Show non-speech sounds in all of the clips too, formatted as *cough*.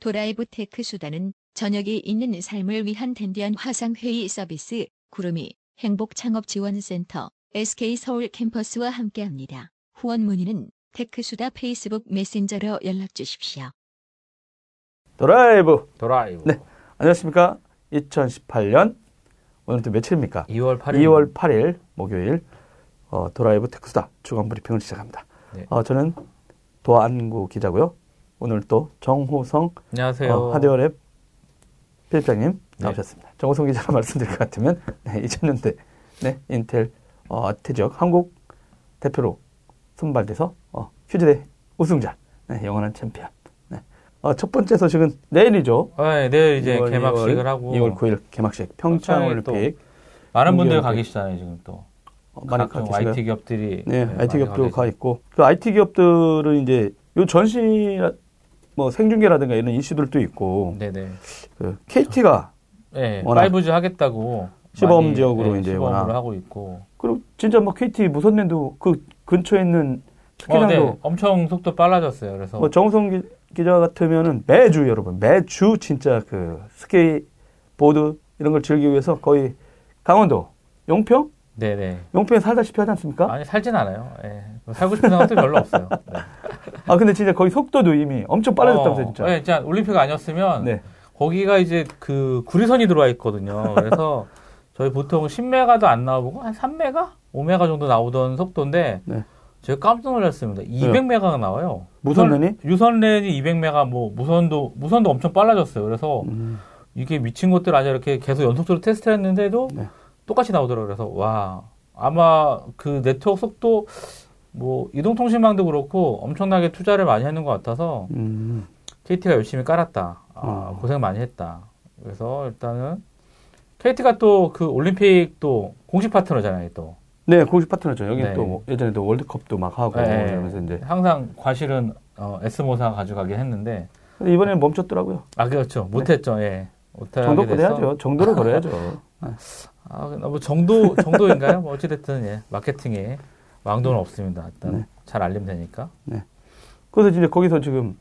드라이브 테크수다는 저녁이 있는 삶을 위한 댄디한 화상회의 서비스 구름이 행복창업지원센터 SK 서울 캠퍼스와 함께합니다. 후원 문의는 테크수다 페이스북 메신저로 연락 주십시오. 드라이브. 드라이브. 네. 안녕하십니까. 2018년 오늘 또 며칠입니까? 2월 8일. 2월 8일 목요일 어, 드라이브 테크수다 주간 브리핑을 시작합니다. 네. 어, 저는 도안구 기자고요. 오늘 또 정호성 안녕하세요. 어, 하드웨어랩 필장님 네. 나오셨습니다. 정호성 기자가 *laughs* 말씀드릴 것 같으면 네, 2000년대 네, 인텔 어, 태지역 한국 대표로 선발돼서 어, 퓨즈대 우승자, 네, 영원한 챔피언. 네. 어, 첫 번째 소식은 내일이죠. 네, 내일 이제 2월, 개막식을 2월, 하고 2월 9일 개막식 평창 올림픽 많은 분들. 가 계시잖아요, 지금 또. 어, 많이 가 계시고요. IT 기업들이 네, 네, IT 기업도. 가 있고 그 IT 기업들은 이제 요 전시 뭐 생중계라든가 이런 이슈들도 있고 네, 네. 그 KT가 네, 워낙 5G 하겠다고 시범 지역으로 네, 이제 시범으로 워낙 하고 있고. 그리고 진짜 뭐 KT 무선랜도 그 근처에 있는 어, 스키장도 네, 엄청 속도 빨라졌어요. 그래서 뭐 정우성 기- 기자 같으면은 매주 여러분 매주 진짜 그 스케이트보드 이런 걸 즐기기 위해서 거의 강원도 용평 네, 네. 용평에 살다시피 하지 않습니까? 아니 살진 않아요. 예. 살고 싶은 생각도 별로 없어요. *laughs* 네. 아 근데 진짜 거기 속도도 이미 엄청 빨라졌다면서 요 진짜. 어, 네, 진짜 올림픽 아니었으면 네. 거기가 이제 그 구리선이 들어와 있거든요. 그래서 *laughs* 저희 보통 10메가도 안 나오고 한 3메가, 5메가 정도 나오던 속도인데 네. 제가 깜짝 놀랐습니다. 200메가가 나와요. 무선랜이? 유선랜이 200메가 뭐 무선도 무선도 엄청 빨라졌어요. 그래서 음, 이게 미친 것들 아니야 이렇게 계속 연속적으로 테스트했는데도 네. 똑같이 나오더라고요. 그래서 와 아마 그 네트워크 속도 뭐 이동통신망도 그렇고 엄청나게 투자를 많이 하는 것 같아서 음, KT가 열심히 깔았다. 아, 어. 고생 많이 했다. 그래서 일단은 KT가 또 그 올림픽 또 공식 파트너잖아요. 또 네, 공식 파트너죠. 여기 네. 또뭐 예전에 도 월드컵도 막 하고 네. 이러면서 이제 항상 과실은 어, S모사가 가져가긴 했는데 근데 이번에 는 멈췄더라고요. 아 그렇죠. 못했죠. 예. 못하게 정도. 그래야죠. 정도를 걸어야죠. *laughs* 아, 뭐 정도 정도인가요? 뭐 어찌됐든 예. 마케팅에 왕도는 없습니다. 일단 네. 잘 알리면 되니까. 그래서 이제 거기서 지금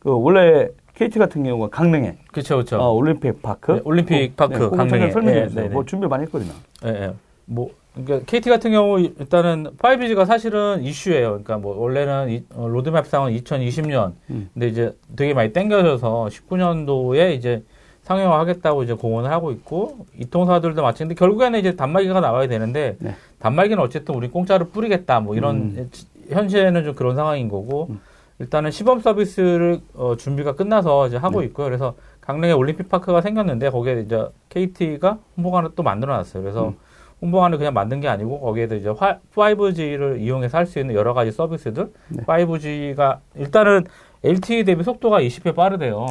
그 원래 KT 같은 경우가 강릉에 그렇죠, 그렇죠. 어, 올림픽 파크, 네, 올림픽 파크, 네, 강릉에. 설명해 예, 주세요. 네, 네. 뭐 준비 많이 했거든요. 예, 예. 뭐, 그러니까 KT 같은 경우 일단은 5G가 사실은 이슈예요. 그러니까 뭐 원래는 이- 어, 로드맵상은 2020년, 음. 근데 이제 되게 많이 땡겨져서 19년도에 이제 상용화하겠다고 이제 공언을 하고 있고 이통사들도 마찬가지. 근데 결국에는 이제 단말기가 나와야 되는데 네. 단말기는 어쨌든 우리 공짜로 뿌리겠다. 뭐 이런 음. 현재는 좀 그런 상황인 거고 음. 일단은 시범 서비스를 어, 준비가 끝나서 이제 하고 네. 있고요. 그래서 강릉에 올림픽 파크가 생겼는데 거기에 이제 KT가 홍보관을 또 만들어 놨어요. 그래서 음. 홍보관을 그냥 만든 게 아니고 거기에도 이제 5G를 이용해서 할 수 있는 여러 가지 서비스들 네. 5G가 일단은 LTE 대비 속도가 20배 빠르대요.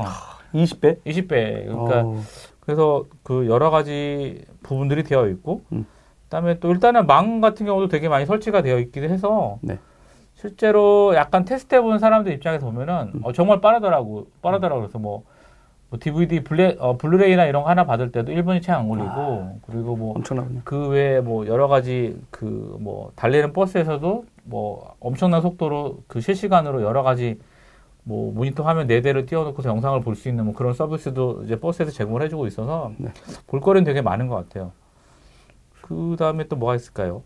20배? 20배. 그러니까 어, 그래서 그 여러 가지 부분들이 되어 있고 음. 그다음에 또 일단은 망 같은 경우도 되게 많이 설치가 되어 있기도 해서 네. 실제로 약간 테스트해 본 사람들 입장에서 보면은 음. 어, 정말 빠르더라고 빠르더라고 그래서 뭐, 뭐 DVD 블레, 어, 블루레이나 이런 거 하나 받을 때도 1분이 채 안 걸리고 아. 그리고 뭐. 그 외에 뭐 여러 가지 그 뭐 달리는 버스에서도 뭐 엄청난 속도로 그 실시간으로 여러 가지 뭐 모니터 화면 네 대를 띄워놓고서 영상을 볼 수 있는 뭐 그런 서비스도 이제 버스에서 제공을 해주고 있어서 네. 볼거리는 되게 많은 것 같아요. 그 다음에 또 뭐가 있을까요?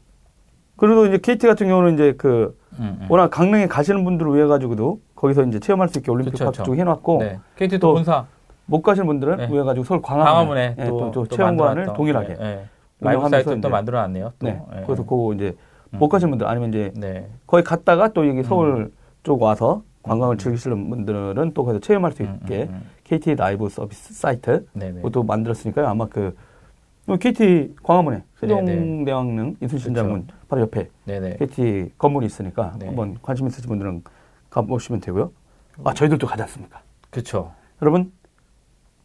그리고 이제 KT 같은 경우는 이제 그 음, 음. 워낙 강릉에 가시는 분들을 위해 가지고도 거기서 이제 체험할 수 있게 올림픽 파크. 쪽 해놨고 네. KT 또또 본사 못 가시는 분들은 네. 위해 가지고 서울 광화문에, 예, 또, 또, 또 또 체험관을 동일하게 예, 예. 라이브 사이트 또 만들어놨네요. 또. 네. 예. 그래서 그거 이제 음. 못 가시는 분들 아니면 이제 네. 거기 갔다가 또 여기 서울 쪽 와서 관광을 즐기시는 분들은 또 거기서 체험할 수 음, 있게 음, 음. KT 라이브 서비스 사이트. 그것도 만들었으니까요. 아마 그 KT 광화문에 네네. 세종대왕릉 이순신 장군 바로 옆에 네네. KT 건물이 있으니까 네. 한번 관심 있으신 분들은 가보시면 되고요. 아 저희들도 가지 않습니까? 그쵸. 여러분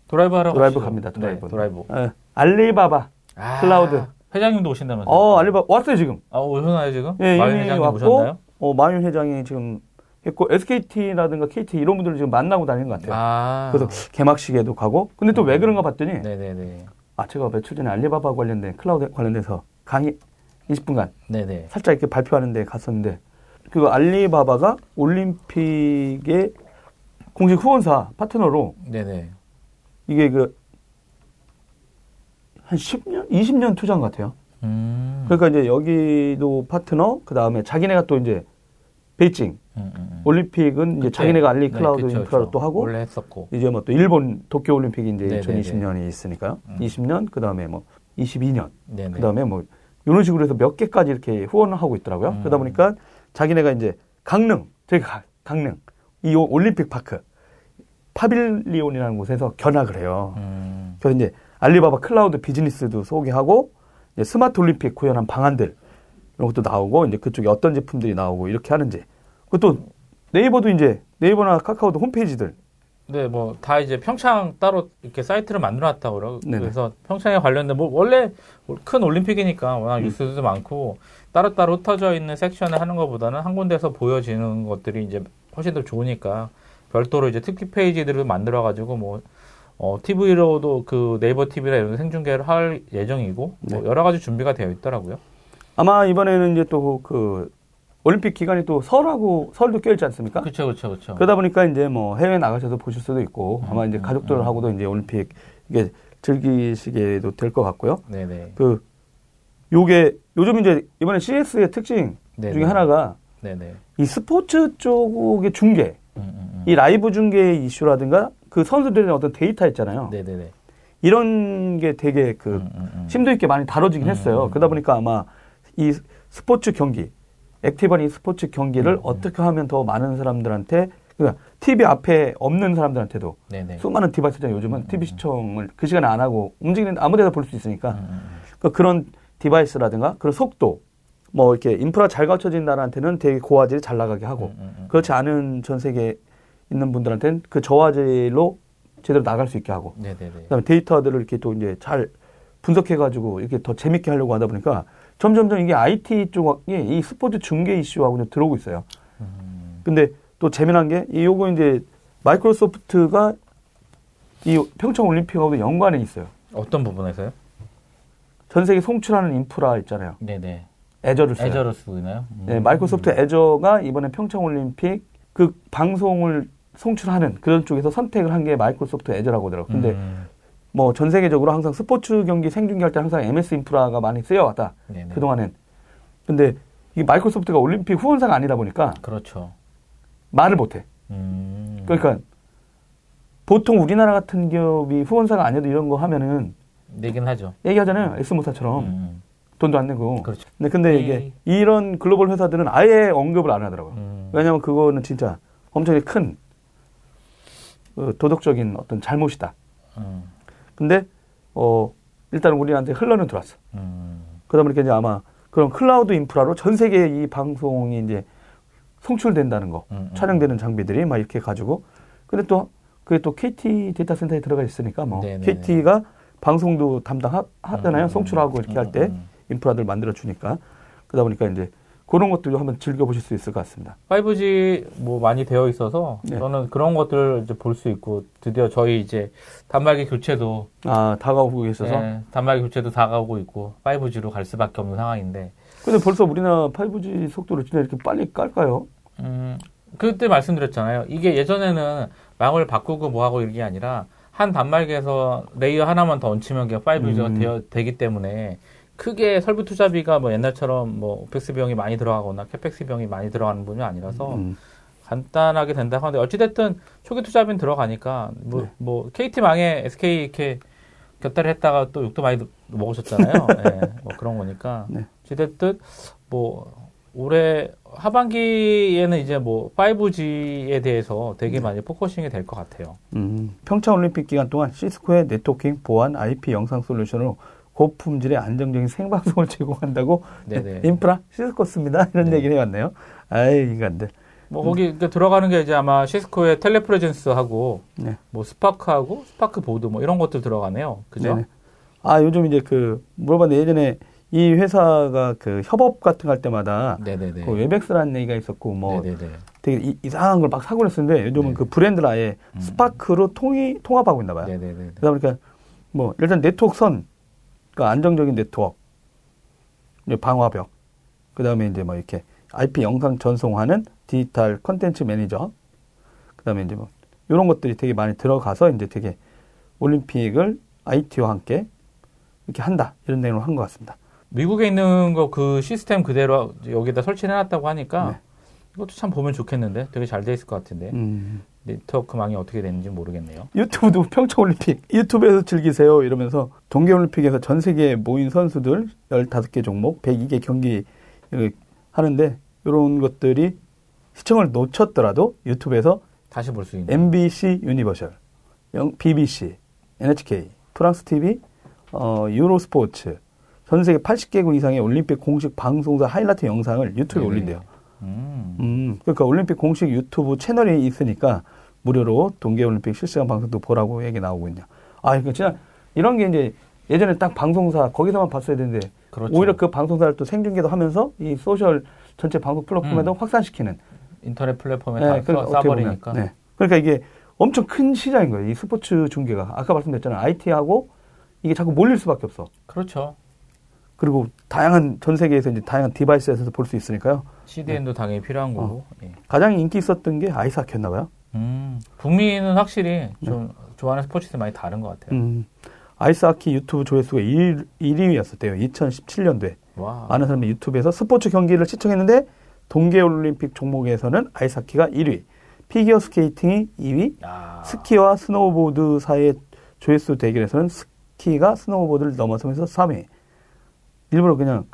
드라이브 하러 드라이브 가시죠. 갑니다. 드라이브. 네, 드라이브. 예, 알리바바 아, 클라우드. 회장님도 오신다면서요? 어 알리바바 왔어요 지금. 아, 오셨나요, 지금? 예, 마윤 회장님 왔고 오셨나요? 어 마윤 회장이 지금 했고 SKT라든가 KT 이런 분들을 지금 만나고 다니는 것 같아요. 아. 그래서 개막식에도 가고 근데 또 왜 그런가 봤더니 네네네. 아 제가 며칠 전에 알리바바 관련된 클라우드 관련돼서 강의 20분간 네네. 살짝 이렇게 발표하는데 갔었는데 그 알리바바가 올림픽에 공식 후원사 파트너로 네네. 이게 그 한 10년, 20년 투자한 것 같아요. 음. 그러니까 이제 여기도 파트너, 그 다음에 자기네가 또 이제 베이징 음. 올림픽은 이제 그때, 자기네가 알리 네, 클라우드 그쵸, 인프라로. 또 하고 원래 했었고. 이제 뭐 또 일본 도쿄 올림픽이 이제 네네네. 2020년이 있으니까요. 음. 20년, 그 다음에 뭐 22년, 네네. 그 다음에 뭐 이런 식으로 해서 몇 개까지 이렇게 후원을 하고 있더라고요. 음. 그러다 보니까 자기네가 이제 강릉, 저기 가- 강릉, 이 오- 올림픽 파크, 파빌리온이라는 곳에서 견학을 해요. 음. 그래서 이제 알리바바 클라우드 비즈니스도 소개하고 이제 스마트 올림픽 구현한 방안들 이런 것도 나오고 이제 그쪽에 어떤 제품들이 나오고 이렇게 하는지 그것도 네이버도 이제 네이버나 카카오도 홈페이지들 네, 뭐 다 이제 평창 따로 이렇게 사이트를 만들어놨다고. 네네. 그래서 평창에 관련된 뭐 원래 큰 올림픽이니까 워낙 음. 뉴스도 많고 따로따로 흩어져 있는 섹션을 하는 것보다는 한 군데서 보여지는 것들이 이제 훨씬 더 좋으니까 별도로 이제 특기 페이지들을 만들어 가지고 뭐 어, TV로도 그 네이버 TV나 이런 데 생중계를 할 예정이고 네. 뭐 여러 가지 준비가 되어 있더라고요. 아마 이번에는 이제 또 그 올림픽 기간이 또 설하고 설도 껴있지 않습니까? 그렇죠, 그렇죠, 그렇죠. 그러다 보니까 이제 뭐 해외 나가셔서 보실 수도 있고 아마 이제 음, 가족들하고도 이제 올림픽 이게 즐기시게도 될 것 같고요. 네네. 그 요게 요즘 이제 이번에 CES의 특징 네네. 중에 하나가 네네. 이 스포츠 쪽의 중계, 음, 음, 음. 이 라이브 중계 이슈라든가 그 선수들의 어떤 데이터 있잖아요. 네네네. 이런 게 되게 그 음, 음, 음. 심도 있게 많이 다뤄지긴 음, 했어요. 음, 그러다 음. 보니까 아마 이 스포츠 경기, active한 이 스포츠 경기를 음, 음. 어떻게 하면 더 많은 사람들한테 그러니까 TV 앞에 없는 사람들한테도 네네. 수많은 device잖아요. 요즘은 TV 시청을 그 시간에 안 하고 움직이는 아무데나 볼 수 있으니까 음, 음, 그그런 디바이스라든가 그런 속도 뭐 이렇게 인프라 잘 갖춰진 나라한테는 되게 고화질이 잘 나가게 하고 음, 음, 음. 그렇지 않은 전 세계에 있는 분들한테는 그 저화질로 제대로 나갈 수 있게 하고 네네네. 그다음에 데이터들을 이렇게 또 이제 잘 분석해 가지고 이렇게 더 재밌게 하려고 하다 보니까 점점점 이게 IT 쪽이 이 스포츠 중계 이슈하고 좀 들어오고 있어요. 음, 근데 또 재미난 게이 요거 이제 마이크로소프트가 이 평창 올림픽하고도 연관이 있어요. 어떤 부분에서요? 전 세계 송출하는 인프라 있잖아요. 네네. 애저를 써요. 애저로 쓰고 있나요? 음. 네, 마이크로소프트 애저가 이번에 평창 올림픽 그 방송을 송출하는 그런 쪽에서 선택을 한 게 마이크로소프트 애저라고 하더라고요. 근데 음, 뭐 전 세계적으로 항상 스포츠 경기 생중계할 때 항상 MS 인프라가 많이 쓰여왔다. 네네. 그동안엔. 근데 이게 마이크로소프트가 올림픽 후원사가 아니다 보니까 그렇죠. 말을 못 해. 음, 그러니까 보통 우리나라 같은 기업이 후원사가 아니어도 이런 거 하면은 내긴 하죠. 얘기하잖아요. 엑스모사처럼 음, 돈도 안 내고. 그렇죠. 근데, 근데 이게 이런 글로벌 회사들은 아예 언급을 안 하더라고요. 음, 왜냐하면 그거는 진짜 엄청나게 큰 어, 도덕적인 어떤 잘못이다. 음, 근데 어 일단 우리한테 흘러는 들어왔어. 음, 그러다 보니까 이제 아마 그런 클라우드 인프라로 전 세계에 이 방송이 이제 송출된다는 거, 음, 음. 촬영되는 장비들이 막 이렇게 가지고 근데 또 그게 또 KT 데이터 센터에 들어가 있으니까 뭐 네네네. KT가 방송도 담당하잖아요. 음, 음, 송출하고 음, 이렇게 할 음, 때 음. 인프라들 만들어 주니까 그러다 보니까 이제 그런 것들도 한번 즐겨보실 수 있을 것 같습니다. 5G 뭐 많이 되어 있어서 네. 저는 그런 것들을 이제 볼 수 있고 드디어 저희 이제 단말기 교체도 아 다가오고 있어서 네, 단말기 교체도 다가오고 있고 5G로 갈 수밖에 없는 상황인데 근데 벌써 우리나라 5G 속도를 진짜 이렇게 빨리 깔까요? 음, 그때 말씀드렸잖아요. 이게 예전에는 망을 바꾸고 뭐하고 이게 아니라 한 단말기에서 layer 하나만 더 얹히면 그냥 5G가 음. 되어, 되기 때문에 크게 설비 투자비가 뭐 옛날처럼 뭐 OPEX 비용이 많이 들어가거나 CAPEX 비용이 많이 들어가는 분이 아니라서 음. 간단하게 된다 하는데 어찌됐든 초기 투자비는 들어가니까 뭐, 네. 뭐 KT 망에 SK 이렇게 곁다리 했다가 또 욕도 많이 먹으셨잖아요. *laughs* 예, 뭐 그런 거니까 네. 어찌됐든 뭐 올해 하반기에는 이제 뭐 5G에 대해서 네. 되게 많이 focusing이 될 것 같아요. 음, 평창 올림픽 기간 동안 시스코의 네트워킹 보안 IP 영상 솔루션으로 고품질의 안정적인 생방송을 *laughs* 제공한다고 네네. *laughs* 인프라 시스코 씁니다 이런 네. 얘기를 해왔네요. 아이 인간들. 뭐 거기 그 들어가는 게 이제 아마 시스코의 TelePresence하고 네. 뭐 Spark하고 Spark Board 뭐 이런 것들 들어가네요. 그죠? 네네. 아 요즘 이제 그 물어봤는데 예전에 이 회사가 그 협업 같은 거 할 때마다 네네네. 그 Webex라는 얘기가 있었고 뭐 네네네. 되게 이, 이상한 걸 막 사고 그랬었는데 요즘은 네. 그 브랜드를 아예 음. Spark로 통이 통합하고 있나 봐요. 네네네. 그러다 보니까 뭐 일단 네트워크 선, 그러니까 안정적인 네트워크, 방화벽, 그 다음에 이제 뭐 이렇게 IP 영상 전송하는 digital contents manager, 그 다음에 이제 뭐 이런 것들이 되게 많이 들어가서 이제 되게 올림픽을 IT와 함께 이렇게 한다 이런 내용을 한것 같습니다. 미국에 있는 거 그 시스템 그대로 여기다 설치해놨다고 하니까 네. 이것도 참 보면 좋겠는데 되게 잘 돼 있을 것 같은데 음, 네트워크망이 어떻게 되는지 모르겠네요. 유튜브도 평창올림픽 유튜브에서 즐기세요 이러면서 동계올림픽에서 전 세계에 모인 선수들 15개 종목 102개 경기 어, 하는데 이런 것들이 시청을 놓쳤더라도 유튜브에서 다시 볼 수 있는. NBC Universal, 영- BBC, NHK, 프랑스 TV, 어, 유로스포츠 전 세계 80개국 이상의 올림픽 공식 방송사 하이라이트 영상을 유튜브에 네네. 올린대요. 음. 음, 그러니까 올림픽 공식 유튜브 채널이 있으니까 무료로 동계올림픽 실시간 방송도 보라고 얘기 나오고 있냐. 아, 그러니까 진짜 이런 게 이제 예전에 딱 방송사 거기서만 봤어야 되는데 그렇죠. 오히려 그 방송사를 또 생중계도 하면서 이 소셜 전체 방송 플랫폼에도 음. 확산시키는 인터넷 플랫폼에 네, 다 그러니까. 보면, 네. 그러니까 이게 엄청 큰 시장인 거예요. 이 스포츠 중계가. 아까 말씀드렸잖아요. IT하고 이게 자꾸 몰릴 수밖에 없어. 그렇죠. 그리고 다양한 전 세계에서 이제 다양한 device에서 볼 수 있으니까요. CDN도 당연히 필요한 거고. 예. 가장 인기 있었던 게 아이스하키였나 봐요. 음. 북미는 확실히 좀 네. 좋아하는 스포츠들이 많이 다른 것 같아요. 음, 아이스하키 유튜브 조회수가 1, 1위였었대요. 2017년도에. 와. 많은 사람들이 유튜브에서 스포츠 경기를 시청했는데 동계올림픽 종목에서는 아이스하키가 1위, 피겨 스케이팅이 2위, 야. 스키와 스노우보드 사이의 조회수 대결에서는 스키가 스노우보드를 넘어서면서 3위. 일부러 그냥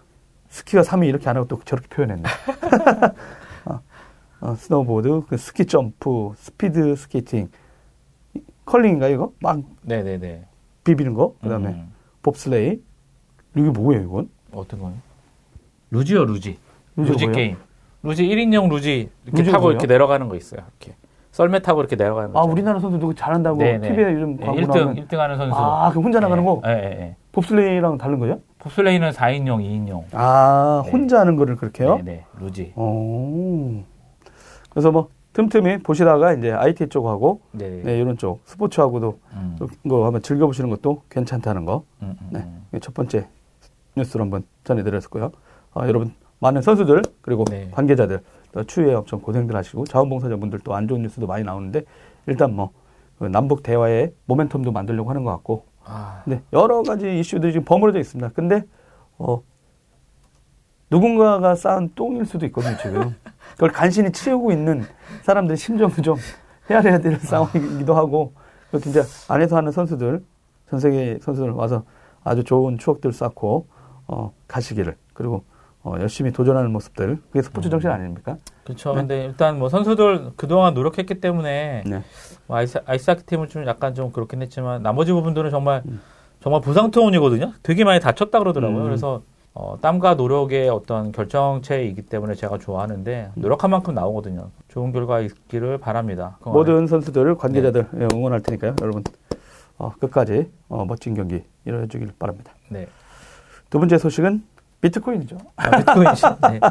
스키가 3위 이렇게 안 하고 또 저렇게 표현했네. *laughs* 어, 어, 스노우보드, 그 스키 점프, 스피드 스케이팅, 이- 컬링인가 이거? 막 네네네. 비비는 거. 그다음에 음. 봅슬레이. 이게 뭐예요 이건? 어떤 거요? 루지요, 루지. 루지 뭐예요? 게임. 루지 1인용 루지 이렇게 타고 뭐예요? 이렇게 내려가는 거 있어요. 이렇게. 썰매 타고 이렇게 내려가는 거. 아. 우리나라 선수 누구 잘한다고 네네. TV에 요즘 네, 광고 1등, 나오면 1등 하는 선수. 아, 그 혼자 나가는 거? 예, 예, 예. 봅슬레이랑 다른 거죠? 봅슬레이는 4인용, 2인용. 아 네. 혼자 하는 거를 그렇게 해요? 네, 네. 루지. 오. 그래서 뭐 틈틈이 보시다가 이제 IT 쪽하고 네, 네. 네, 이런 쪽 스포츠하고도 음. 거 한번 즐겨 보시는 것도 괜찮다는 거. 음, 음, 네. 음. 첫 번째 뉴스로 한번 전해 드렸고요. 아, 여러분 많은 선수들 그리고 네. 관계자들 또 추위에 엄청 고생들 하시고 자원봉사자분들 또 안 좋은 뉴스도 많이 나오는데 일단 뭐그 남북 대화의 모멘텀도 만들려고 하는 것 같고 아, 네, 여러 가지 이슈들이 지금 버무려져 있습니다. 근데 어 누군가가 쌓은 똥일 수도 있거든요, 지금. 그걸 간신히 치우고 있는 사람들의 심정을 좀 헤아려야 될 상황이기도 하고, 또 진짜 안에서 하는 선수들, 전 세계 선수들 와서 아주 좋은 추억들 쌓고, 어, 가시기를, 그리고 어, 열심히 도전하는 모습들, 그게 스포츠 정신 아닙니까? 그렇죠. 네. 근데 일단 뭐 선수들 그동안 노력했기 때문에 네. 뭐 아이스, 아이스하키 팀은 좀 약간 좀 그렇긴 했지만 나머지 부분들은 정말 음. 정말 부상 투혼이거든요. 되게 많이 다쳤다 그러더라고요. 음. 그래서 어, 땀과 노력의 어떤 결정체이기 때문에 제가 좋아하는데 음. 노력한 만큼 나오거든요. 좋은 결과 있기를 바랍니다. 모든 선수들, 관계자들 예, 응원할 테니까요. 여러분, 어, 끝까지 어, 멋진 경기 이루어주길 바랍니다. 네. 두 번째 소식은 비트코인이죠. 아, 비트코인. 네. *laughs*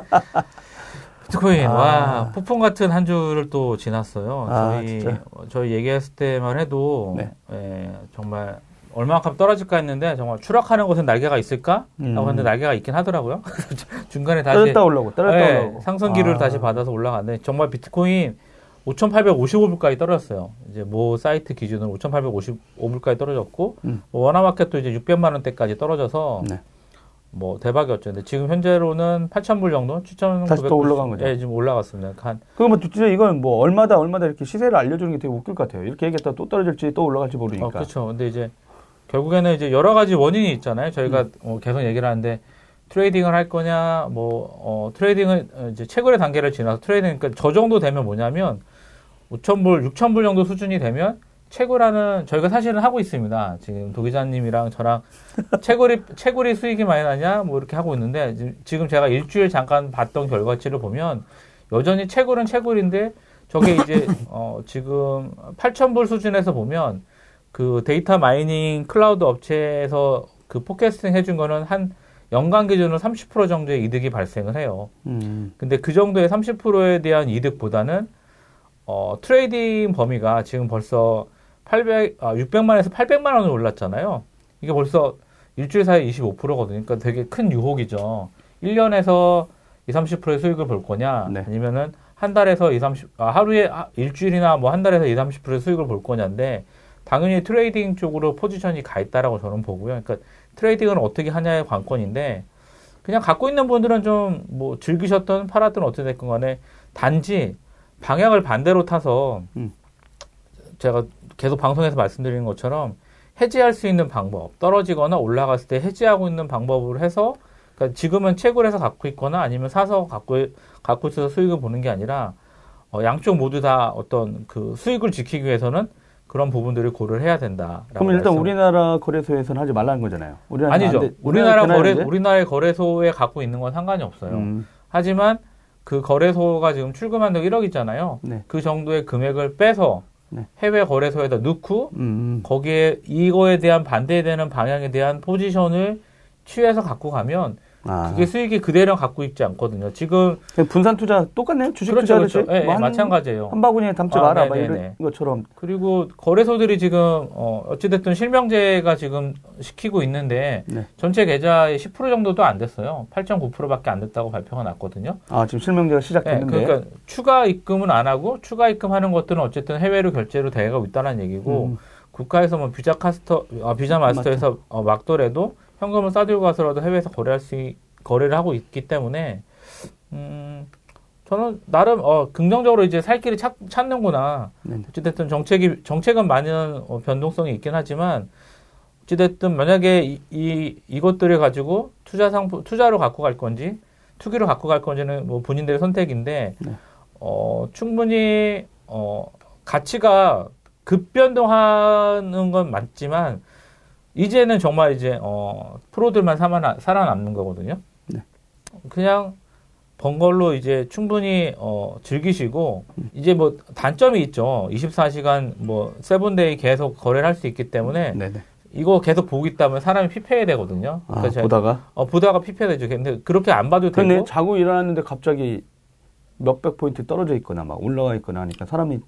비트코인. 아. 와, 폭풍 같은 한 주를 또 지났어요. 아, 저희, 진짜. 어, 저희 얘기했을 때만 해도, 네. 예, 정말, 얼마만큼 떨어질까 했는데, 정말 추락하는 곳엔 날개가 있을까? 음. 라고 했는데 날개가 있긴 하더라고요. *laughs* 중간에 다시, 떨어졌다 올라오고, 떨어졌다 예, 올라오고. 상승기를 아. 다시 받아서 올라갔는데, 정말 비트코인 5,855불까지 떨어졌어요. 이제 모 사이트 기준으로 5,855불까지 떨어졌고, 음. 뭐 원화마켓도 이제 600만 원대까지 떨어져서, 네. 뭐 대박이었죠. 근데 지금 현재로는 8,000불 정도, 7,900불 다시 또 올라간 거죠? 예, 지금 올라갔습니다. 한뭐 진짜 이건 뭐 얼마다 얼마다 이렇게 시세를 알려주는 게 되게 웃길 것 같아요. 이렇게 얘기했다 또 떨어질지 또 올라갈지 모르니까. 어, 그렇죠. 근데 이제 결국에는 이제 여러 가지 원인이 있잖아요. 저희가 음. 어, 계속 얘기를 하는데 trading을 할 거냐, 뭐 어, trading을 어, 이제 채굴의 단계를 지나서 trading 그러니까 저 정도 되면 뭐냐면 5,000불, 6,000불 정도 수준이 되면 채굴하는 저희가 사실은 하고 있습니다. 지금 도 기자님이랑 저랑 *laughs* 채굴이 채굴이 수익이 많이 나냐 뭐 이렇게 하고 있는데 지- 지금 제가 일주일 잠깐 봤던 결과치를 보면 여전히 채굴은 채굴인데 저게 이제 *laughs* 어 지금 8,000불 수준에서 보면 그 data mining cloud 업체에서 그 forecasting 해준 거는 한 연간 기준으로 30% 정도의 이득이 발생을 해요. 음. 근데 그 정도의 30%에 대한 이득보다는 어, trading 범위가 지금 벌써 800, 아, 600만에서 800만 원을 올랐잖아요. 이게 벌써 일주일 사이에 25%거든요. 그러니까 되게 큰 유혹이죠. 1년에서 20, 30%의 수익을 볼 거냐, 네. 아니면은 한 달에서 2, 30, 아, 하루에 아, 일주일이나 뭐 한 달에서 2, 30% 수익을 볼 거냐인데 당연히 trading 쪽으로 포지션이 가 있다라고 저는 보고요. 그러니까 trading은 어떻게 하냐의 관건인데 그냥 갖고 있는 분들은 좀 뭐 즐기셨던 팔았던 어떻게 됐건 간에 단지 방향을 반대로 타서 음. 제가 계속 방송에서 말씀드리는 것처럼 해지할 수 있는 방법 떨어지거나 올라갔을 때 해지하고 있는 방법을 해서 그러니까 지금은 채굴 해서 갖고 있거나 아니면 사서 갖고 갖고 있어서 수익을 보는 게 아니라 어, 양쪽 모두 다 어떤 그 수익을 지키기 위해서는 그런 부분들을 고려를 해야 된다. 그럼 일단 우리나라 거래소에서는 하지 말라는 거잖아요. 아니죠. 안 돼- 우리나라 거래 이제? 우리나라의 거래소에 갖고 있는 건 상관이 없어요. 음, 하지만 그 거래소가 지금 출금한다고 1억 있잖아요. 네. 그 정도의 금액을 빼서 네. 해외 거래소에다 넣고 음, 음. 거기에 이거에 대한 반대되는 방향에 대한 포지션을 취해서 갖고 가면 아, 그게 수익이 그대로 갖고 있지 않거든요. 지금 분산 투자 똑같네요. 주식 그렇죠, 투자를 그렇죠. 예, 예, 한- 마찬가지예요. 한 바구니에 담지 아, 마라, 막 네네네. 이런 것처럼. 그리고 거래소들이 지금 어 어찌됐든 실명제가 지금 시키고 있는데 네. 전체 계좌의 10% 정도도 안 됐어요. 8.9%밖에 안 됐다고 발표가 났거든요. 아, 지금 실명제가 네, 시작됐는데. 그러니까 추가 입금은 안 하고 추가 입금하는 것들은 어쨌든 해외로 결제로 되고 있다는 얘기고 음. 국가에서 뭐 비자 카스터 아, 비자 마스터에서 어, 막더라도 현금을 싸들고 가서라도 해외에서 거래할 수 있- 거래를 하고 있기 때문에 음 저는 나름 어 긍정적으로 이제 살 길을 찾, 찾는구나. 네네. 어찌됐든 정책이 정책은 많은 어, 변동성이 있긴 하지만 어찌됐든 만약에 이, 이 이것들을 가지고 투자 상품 투자로 갖고 갈 건지 투기로 갖고 갈 건지는 뭐 본인들의 선택인데 네. 어 충분히 어 가치가 급변동하는 건 맞지만 이제는 정말 이제 어 프로들만 살아나, 살아남는 거거든요. 네. 그냥 번 걸로 이제 충분히 어 즐기시고 이제 뭐 단점이 있죠. 24시간 뭐 seven day 계속 거래를 할 수 있기 때문에 네네. 이거 계속 보고 있다면 사람이 피폐해야 되거든요. 아, 제가- 보다가. 어, 보다가 피폐해야 되죠. 근데 그렇게 안 봐도 근데 되고 자고 일어났는데 갑자기 몇백 포인트 떨어져 있거나 막 올라가 있거나 하니까 사람이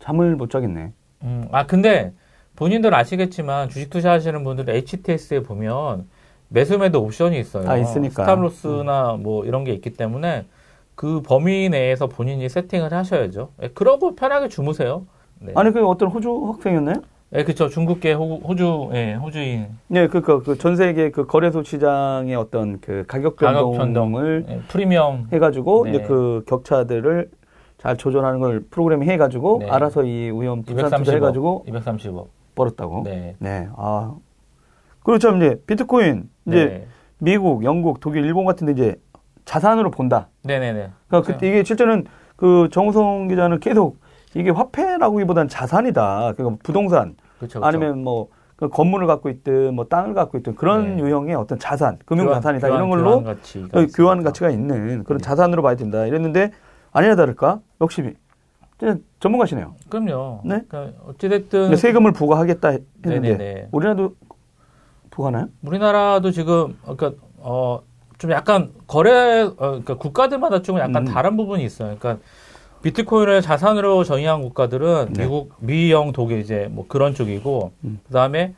잠을 못 자겠네. 음, 아, 근데 본인들 아시겠지만 주식 투자하시는 분들 HTS에 보면 매수 매도 옵션이 있어요. 아, 있으니까. 스탑로스나 뭐 이런 게 있기 때문에 그 범위 내에서 본인이 세팅을 하셔야죠. 예, 그러고 편하게 주무세요. 네. 아니, 그 어떤 호주 학생이었나요? 예, 그쵸. 중국계 호, 호주, 예, 호주인. 네, 그니까 그 전 세계 그 거래소 시장의 어떤 그 가격 가격 변동을 예, 프리미엄. 해가지고 네. 이제 그 격차들을 잘 조절하는 걸 프로그램이 해가지고 네. 알아서 이 위험 분산 투자 230억. 해가지고 230억. 벌었다고. 네. 네. 아. 그렇죠. 이제 비트코인 이제 네. 미국, 영국, 독일, 일본 같은 데 이제 자산으로 본다. 네네네. 그러니까 그때 이게 실제는 그 정우성 기자는 계속 이게 화폐라고기보다는 자산이다. 그러니까 부동산 그쵸, 그쵸. 아니면 뭐 그 건물을 갖고 있든 뭐 땅을 갖고 있든 그런 네. 유형의 어떤 자산, 금융 교환, 자산이다 교환, 이런 걸로 교환 가치가 어, 교환. 가치가 있는 그런 네. 자산으로 봐야 된다. 이랬는데 아니나 다를까 역시 전문가시네요. 그럼요. 네? 그러니까 어찌됐든 근데 세금을 부과하겠다 했는데 네네네. 우리나라도 부과나요? 우리나라도 지금 그러니까 어 좀 약간 거래 어, 그러니까 국가들마다 좀 약간 음. 다른 부분이 있어요. 그러니까 비트코인을 자산으로 정의한 국가들은 네. 미국, 미 영, 독일 이제 뭐 그런 쪽이고 음. 그다음에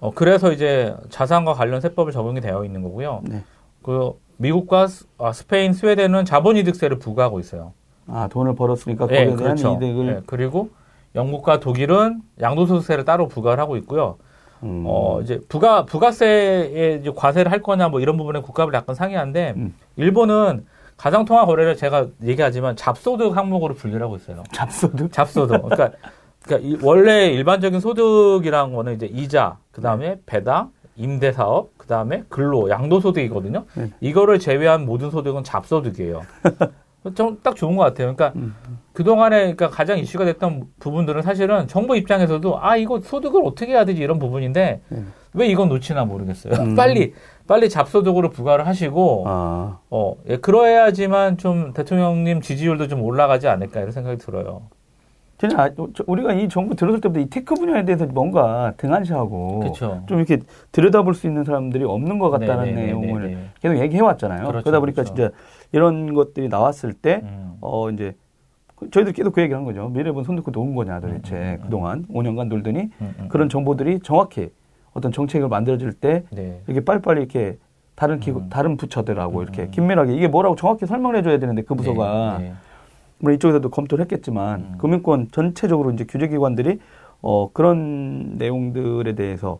어 그래서 이제 자산과 관련 세법을 적용이 되어 있는 거고요. 네. 그 미국과 스, 아, 스페인, 스웨덴은 자본이득세를 부과하고 있어요. 아 돈을 벌었으니까 예, 거기에 대한 그렇죠. 이득을 예, 그리고 영국과 독일은 양도소득세를 따로 부과를 하고 있고요. 음. 어, 이제 부가, 부가세에 이제 과세를 할 거냐 뭐 이런 부분에 국가별 약간 상이한데, 음. 일본은 가상 통화 거래를 제가 얘기하지만 잡소득 항목으로 분류를 하고 있어요. 잡소득 잡소득. 그러니까, 그러니까 이- 원래 일반적인 소득이라는 거는 이제 이자, 그 다음에 배당, 임대 사업, 그 다음에 근로, 양도 소득이거든요. 네. 이거를 제외한 모든 소득은 잡소득이에요. *laughs* 좀딱 좋은 것 같아요. 그러니까 음. 그동안에 그러니까 가장 이슈가 됐던 부분들은 사실은 정부 입장에서도 아 이거 소득을 어떻게 해야 되지 이런 부분인데 네. 왜 이건 놓치나 모르겠어요. 음. *laughs* 빨리 빨리 잡소득으로 부과를 하시고 아 어 예, 그러야지만 좀 대통령님 지지율도 좀 올라가지 않을까 이런 생각이 들어요. 진짜 아, 저- 우리가 이 정부 들어설 때부터 이 tech 분야에 대해서 뭔가 등한시하고 그렇죠. 좀 이렇게 들여다볼 수 있는 사람들이 없는 것 같다는 네네네네네. 내용을 계속 얘기해 왔잖아요. 그렇죠, 그러다 보니까 그렇죠. 진짜 이런 것들이 나왔을 때 음. 어, 이제, 그- 저희도 계속 그 얘기를 한 거죠. 미래부 손 놓고 놓은 거냐, 도대체. 음, 음, 음. 그동안 5년간 놀더니 음, 음, 그런 정보들이 정확히 어떤 정책을 만들어질 때 네. 이렇게 빨리빨리 이렇게 다른 기구, 음. 다른 부처들하고 이렇게 음. 긴밀하게 이게 뭐라고 정확히 설명을 해줘야 되는데 그 부서가 네, 네. 물론 이쪽에서도 검토를 했겠지만 음. 금융권 전체적으로 이제 규제기관들이 어, 그런 내용들에 대해서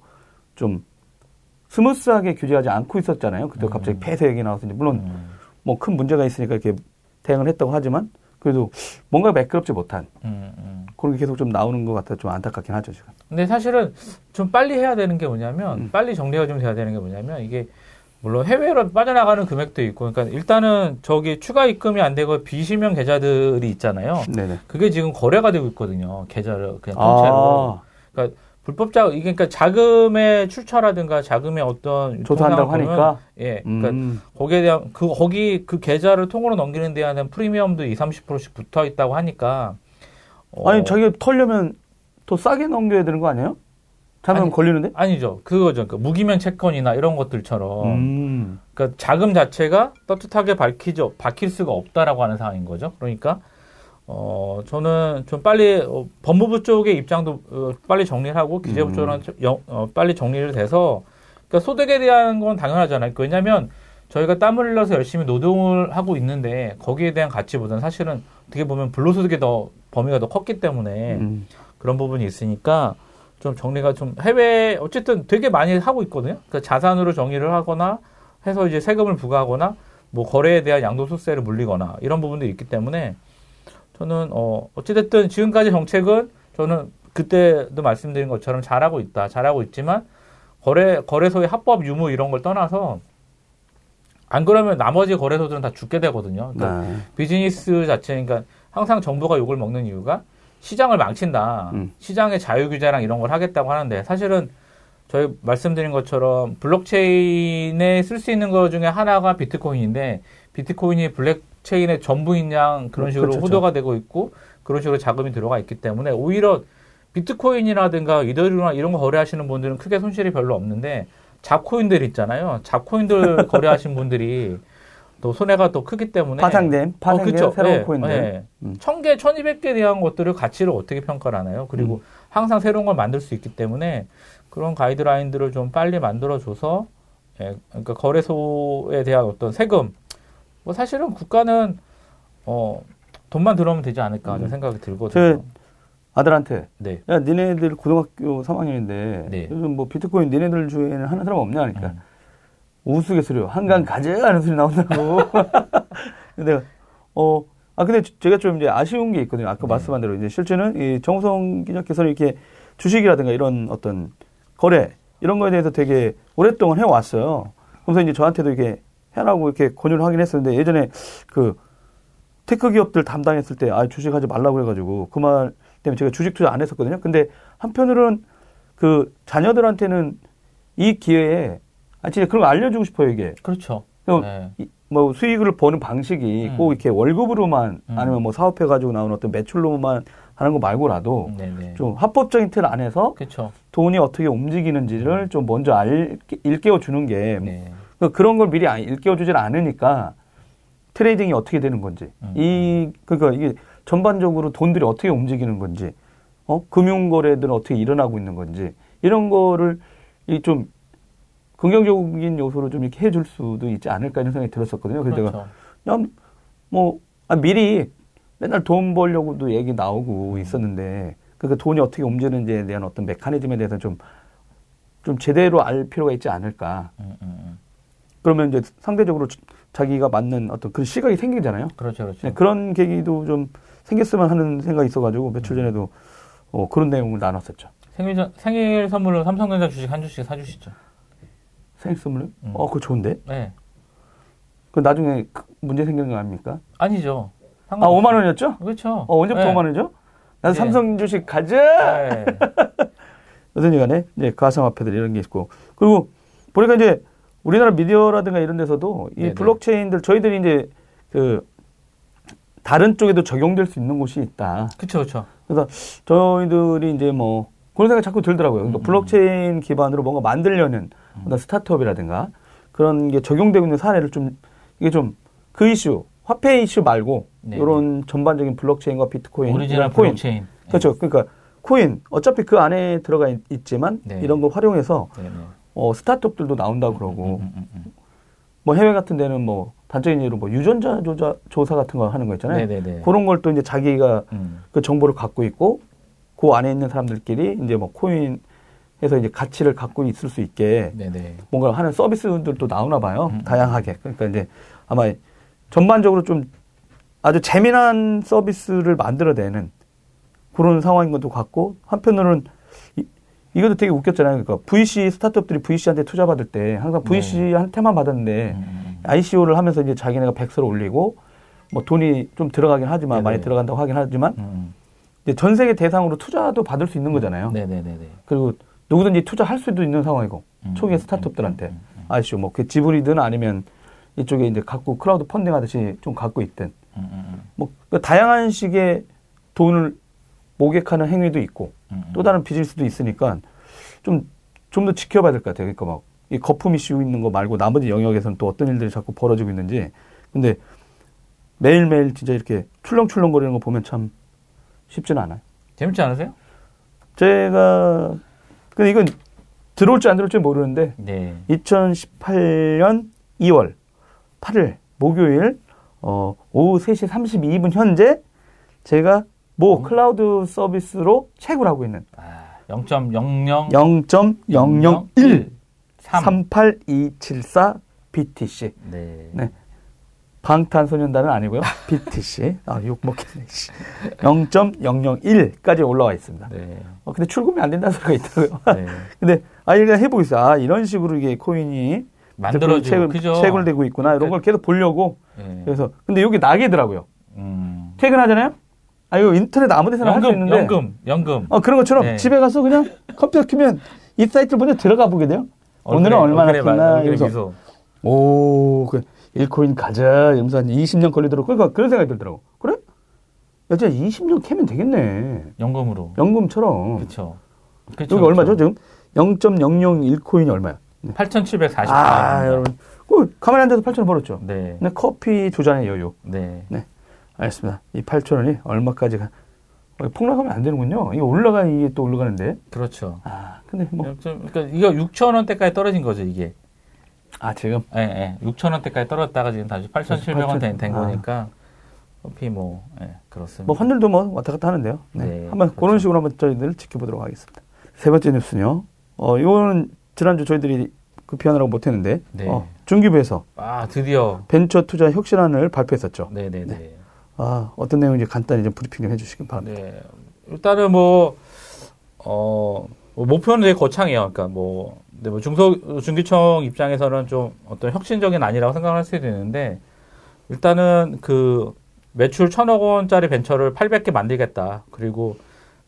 좀 smooth하게 규제하지 않고 있었잖아요. 그때 음. 갑자기 폐쇄 얘기 나와서 이제 물론 음, 뭐 큰 문제가 있으니까 이렇게 대응을 했다고 하지만 그래도 뭔가 매끄럽지 못한 음, 음. 그런 게 계속 좀 나오는 것 같아 좀 안타깝긴 하죠 지금. 근데 사실은 좀 빨리 해야 되는 게 뭐냐면 음. 빨리 정리가 좀 돼야 되는 게 뭐냐면 이게 물론 해외로 빠져나가는 금액도 있고 그러니까 일단은 저기 추가 입금이 안 되고 비실명 계좌들이 있잖아요. 네네. 그게 지금 거래가 되고 있거든요. 계좌를 그냥 통째로. 아, 불법 자 이게 그러니까 자금의 출처라든가 자금의 어떤 조사한다고 하니까. 예. 그러니까 음, 거기에 대한 그 거기 그 계좌를 통으로 넘기는 데에 대한 프리미엄도 2, 30%씩 붙어 있다고 하니까 어, 아니 자기가 털려면 더 싸게 넘겨야 되는 거 아니에요? 잘못 아니, 걸리는데? 아니죠. 그거죠. 그 무기명 채권이나 이런 것들처럼 음. 그러니까 자금 자체가 떳떳하게 밝히죠. 밝힐 수가 없다라고 하는 상황인 거죠. 그러니까 어 저는 좀 빨리 어, 법무부 쪽의 입장도 어, 빨리 정리를 하고 기재부 음. 쪽은 영- 어, 빨리 정리를 돼서 그러니까 소득에 대한 건 당연하잖아요. 왜냐하면 저희가 땀을 흘려서 열심히 노동을 하고 있는데 거기에 대한 가치보다는 사실은 어떻게 보면 불로소득이 더 범위가 더 컸기 때문에 음. 그런 부분이 있으니까 좀 정리가 좀 해외 어쨌든 되게 많이 하고 있거든요. 그러니까 자산으로 정의를 하거나 해서 이제 세금을 부과하거나 뭐 거래에 대한 양도소득세를 물리거나 이런 부분들이 있기 때문에 저는 어 어찌됐든 지금까지 정책은 저는 그때도 말씀드린 것처럼 잘하고 있다, 잘하고 있지만 거래 거래소의 합법 유무 이런 걸 떠나서 안 그러면 나머지 거래소들은 다 죽게 되거든요. 그러니까 네. 비즈니스 자체, 그러니까 항상 정부가 욕을 먹는 이유가 시장을 망친다. 음. 시장의 자유 규제랑 이런 걸 하겠다고 하는데 사실은 저희 말씀드린 것처럼 블록체인에 쓸 수 있는 것 중에 하나가 비트코인인데 비트코인이 블록 체인의 전부인 양 그런 식으로 그렇죠. 호도가 되고 있고 그런 식으로 자금이 들어가 있기 때문에 오히려 비트코인이라든가 이더리움이나 이런 거 거래하시는 분들은 크게 손실이 별로 없는데 잡코인들 있잖아요. 잡코인들 *laughs* 거래하신 분들이 또 손해가 또 크기 때문에 파생된 파생된 그쵸. 새로운 예, 코인들. 예. 음. 1000개, 1200개에 대한 것들을 가치를 어떻게 평가를 하나요? 그리고 음. 항상 새로운 걸 만들 수 있기 때문에 그런 가이드라인들을 좀 빨리 만들어 줘서 예, 그러니까 거래소에 대한 어떤 세금 뭐 사실은 국가는 어 돈만 들어오면 되지 않을까 하는 음. 생각이 들거든요. 아들한테 네. 야 니네들 고등학교 3학년인데 네. 요즘 뭐 비트코인 니네들 주에는 하는 사람 없냐 하니까 음. 우스갯소리요 한강 가재 하는 소리 나온다고 *laughs* 근데 내가 어아 근데 제가 좀 이제 아쉬운 게 있거든요 아까 네. 말씀한 대로 이제 실제는 이 정우성 기자께서는 이렇게 주식이라든가 이런 어떤 거래 이런 거에 대해서 되게 오랫동안 해왔어요 그래서 이제 저한테도 이렇게 해라고 이렇게 권유를 하긴 했었는데 예전에 그 tech 기업들 담당했을 때 아 주식하지 말라고 그래가지고 그 말 때문에 제가 주식 투자 안 했었거든요. 근데 한편으로는 그 자녀들한테는 이 기회에 아 진짜 그런 거 알려주고 싶어요 이게. 그렇죠. 그럼 네. 이- 뭐 수익을 버는 방식이 음. 꼭 이렇게 월급으로만 음. 아니면 뭐 사업해 가지고 나오는 어떤 매출로만 하는 거 말고라도 네네. 좀 합법적인 틀 안에서 그렇죠. 돈이 어떻게 움직이는지를 좀 먼저 알, 일깨워 주는 게 네. 그 그런 걸 미리 안- 일깨워주질 않으니까 trading이 어떻게 되는 건지 음. 이 그러니까 이게 전반적으로 돈들이 어떻게 움직이는 건지 어 금융 거래들은 어떻게 일어나고 있는 건지 이런 거를 이 좀 긍정적인 요소로 좀 이렇게 해줄 수도 있지 않을까 이런 생각이 들었었거든요. 그래서 그렇죠. 그냥 뭐 아, 미리 맨날 돈 벌려고도 얘기 나오고 있었는데 그러니까 돈이 어떻게 움직이는지에 대한 어떤 메커니즘에 대해서 좀 좀 제대로 알 필요가 있지 않을까. 음, 음, 음. 그러면 이제 상대적으로 자기가 맞는 어떤 그 시각이 생기잖아요. 그렇죠, 그렇죠. 네, 그런 계기도 좀 생겼으면 하는 생각이 있어가지고 며칠 전에도 어, 그런 내용을 나눴었죠. 생일 전- 생일 선물로 삼성전자 주식 한 주씩 사주시죠. 생일 선물로? 음. 어, 그거 좋은데? 네. 그 나중에 그 문제 생기는 거 아닙니까? 아니죠. 아, 5만 원이었죠? 그렇죠. 어, 언제부터 네. 5만 원이죠? 나도 네. 삼성 주식 가자! 네. *laughs* 어떤 시간에 이제 가상화폐들 이런 게 있고. 그리고 보니까 이제 우리나라 미디어라든가 이런 데서도 이 네네. 블록체인들 저희들이 이제 그 다른 쪽에도 적용될 수 있는 곳이 있다. 그쵸, 그쵸. 그래서 저희들이 이제 뭐 그런 생각이 자꾸 들더라고요. 그러니까 음, 음. 블록체인 기반으로 뭔가 만들려는 어떤 스타트업이라든가 그런 게 적용되고 있는 사례를 좀 이게 좀 그 이슈 화폐 이슈 말고 네, 이런 전반적인 블록체인과 비트코인, 오리지널 코인 블록체인. 그렇죠. 그러니까 코인 어차피 그 안에 들어가 있, 지만 네. 이런 거 활용해서 네, 네. 어, 스타트업들도 나온다 그러고 음, 음, 음, 뭐 해외 같은 데는 뭐 단적인 예로 뭐 유전자 조사, 조사 같은 거 하는 거 있잖아요. 네네네. 그런 걸 또 이제 자기가 음. 그 정보를 갖고 있고 그 안에 있는 사람들끼리 이제 뭐 코인에서 이제 가치를 갖고 있을 수 있게 네네. 뭔가 하는 서비스들도 나오나 봐요. 음. 다양하게. 그러니까 이제 아마 전반적으로 좀 아주 재미난 서비스를 만들어내는 그런 상황인 것도 같고 한편으로는 이, 이것도 되게 웃겼잖아요. 그러니까 VC 스타트업들이 VC한테 투자 받을 때 항상 VC한테만 받았는데 음. ICO를 하면서 이제 자기네가 백서를 올리고 뭐 돈이 좀 들어가긴 하지만 네네. 많이 들어간다고 하긴 하지만 음. 이제 전 세계 대상으로 투자도 받을 수 있는 거잖아요. 네네네네. 그리고 누구든지 투자할 수도 있는 상황이고 음. 초기에 스타트업들한테 ICO 뭐그 지불이든 아니면 이쪽에 이제 갖고 크라우드 펀딩 하듯이 좀 갖고 있든 음, 음, 뭐그 다양한 식의 돈을 모객하는 행위도 있고 음. 또 다른 비즈니스도 있으니까 좀 좀 더 지켜봐야 될 것 같아요. 그러니까 막 이 거품 이슈 있는 거 말고 나머지 영역에서는 또 어떤 일들이 자꾸 벌어지고 있는지. 근데 매일매일 진짜 이렇게 출렁출렁 거리는 거 보면 참 쉽지는 않아요. 재밌지 않으세요? 제가 근데 이건 들어올지 안 들어올지 모르는데 네. 2018년 2월 8일 목요일 어, 오후 3시 32분 현재 제가 모 음. 클라우드 서비스로 채굴 하고 있는 아, 0.00 0.001 3. 38274 BTC 네. 네. 방탄소년단은 아니고요. *laughs* BTC. 아, 욕 먹겠네. 씨. 0.001까지 올라와 있습니다. 네. 어, 근데 출금이 안 된다는 소리가 있더라고요. 네. *laughs* 근데 아 이거 해보고 있어요. 아 이런 식으로 이게 코인이 만들어지고 채굴? 채굴되고 있구나 이런 그- 걸 계속 보려고 네. 그래서 근데 여기 낙이더라고요. 음. 퇴근하잖아요. 아 이거 인터넷 아무 데서나 할 수 있는데 연금, 연금. 어 그런 것처럼 네. 집에 가서 그냥 *laughs* 컴퓨터 키면 이 사이트를 먼저 들어가 보게 돼요. 오늘은 얼마나 이러면서 미소. 오, 그 1코인 가자 이러면서 한 20년 걸리더라고. 그러니까 그런 생각이 들더라고. 그래? 야, 진짜 20년 캐면 되겠네. 연금으로. 연금처럼. 그렇죠. 여기 얼마죠 지금? 0.001코인이 얼마야? 8,744. 아, 여러분. 그 가만히 앉아서 8천 원 벌었죠. 네. 근데 커피 두 잔의 여유. 네. 알겠습니다. 이 8천 원이 얼마까지 가? 어, 폭락하면 안 되는군요. 이게 올라가 이게 또 올라가는데. 그렇죠. 아, 근데 뭐, 좀, 그러니까 이거 6천 원대까지 떨어진 거죠, 이게. 아 지금 예, 예. 6천 원대까지 떨어졌다가 지금 다시 8,700원 된, 된 아. 거니까. 커피 뭐, 예, 그렇습니다. 뭐 환율도 뭐 왔다 갔다 하는데요. 네. 네, 한번 그렇죠. 그런 식으로 한번 저희들 지켜보도록 하겠습니다. 세 번째 뉴스는요. 어, 이거는 지난주 저희들이 급히하느라고 못했는데 네. 어, 중기부에서 아, 드디어. 벤처 투자 혁신안을 발표했었죠. 네네네. 아, 어떤 내용인지 간단히 좀 브리핑 좀 해주시기 바랍니다. 네. 일단은 뭐, 어, 뭐 목표는 되게 거창해요. 그러니까 뭐, 근데 뭐 중소, 중기청 입장에서는 좀 어떤 혁신적인 아니라고 생각할 수도 있는데, 일단은 그 매출 천억 원짜리 벤처를 800개 만들겠다. 그리고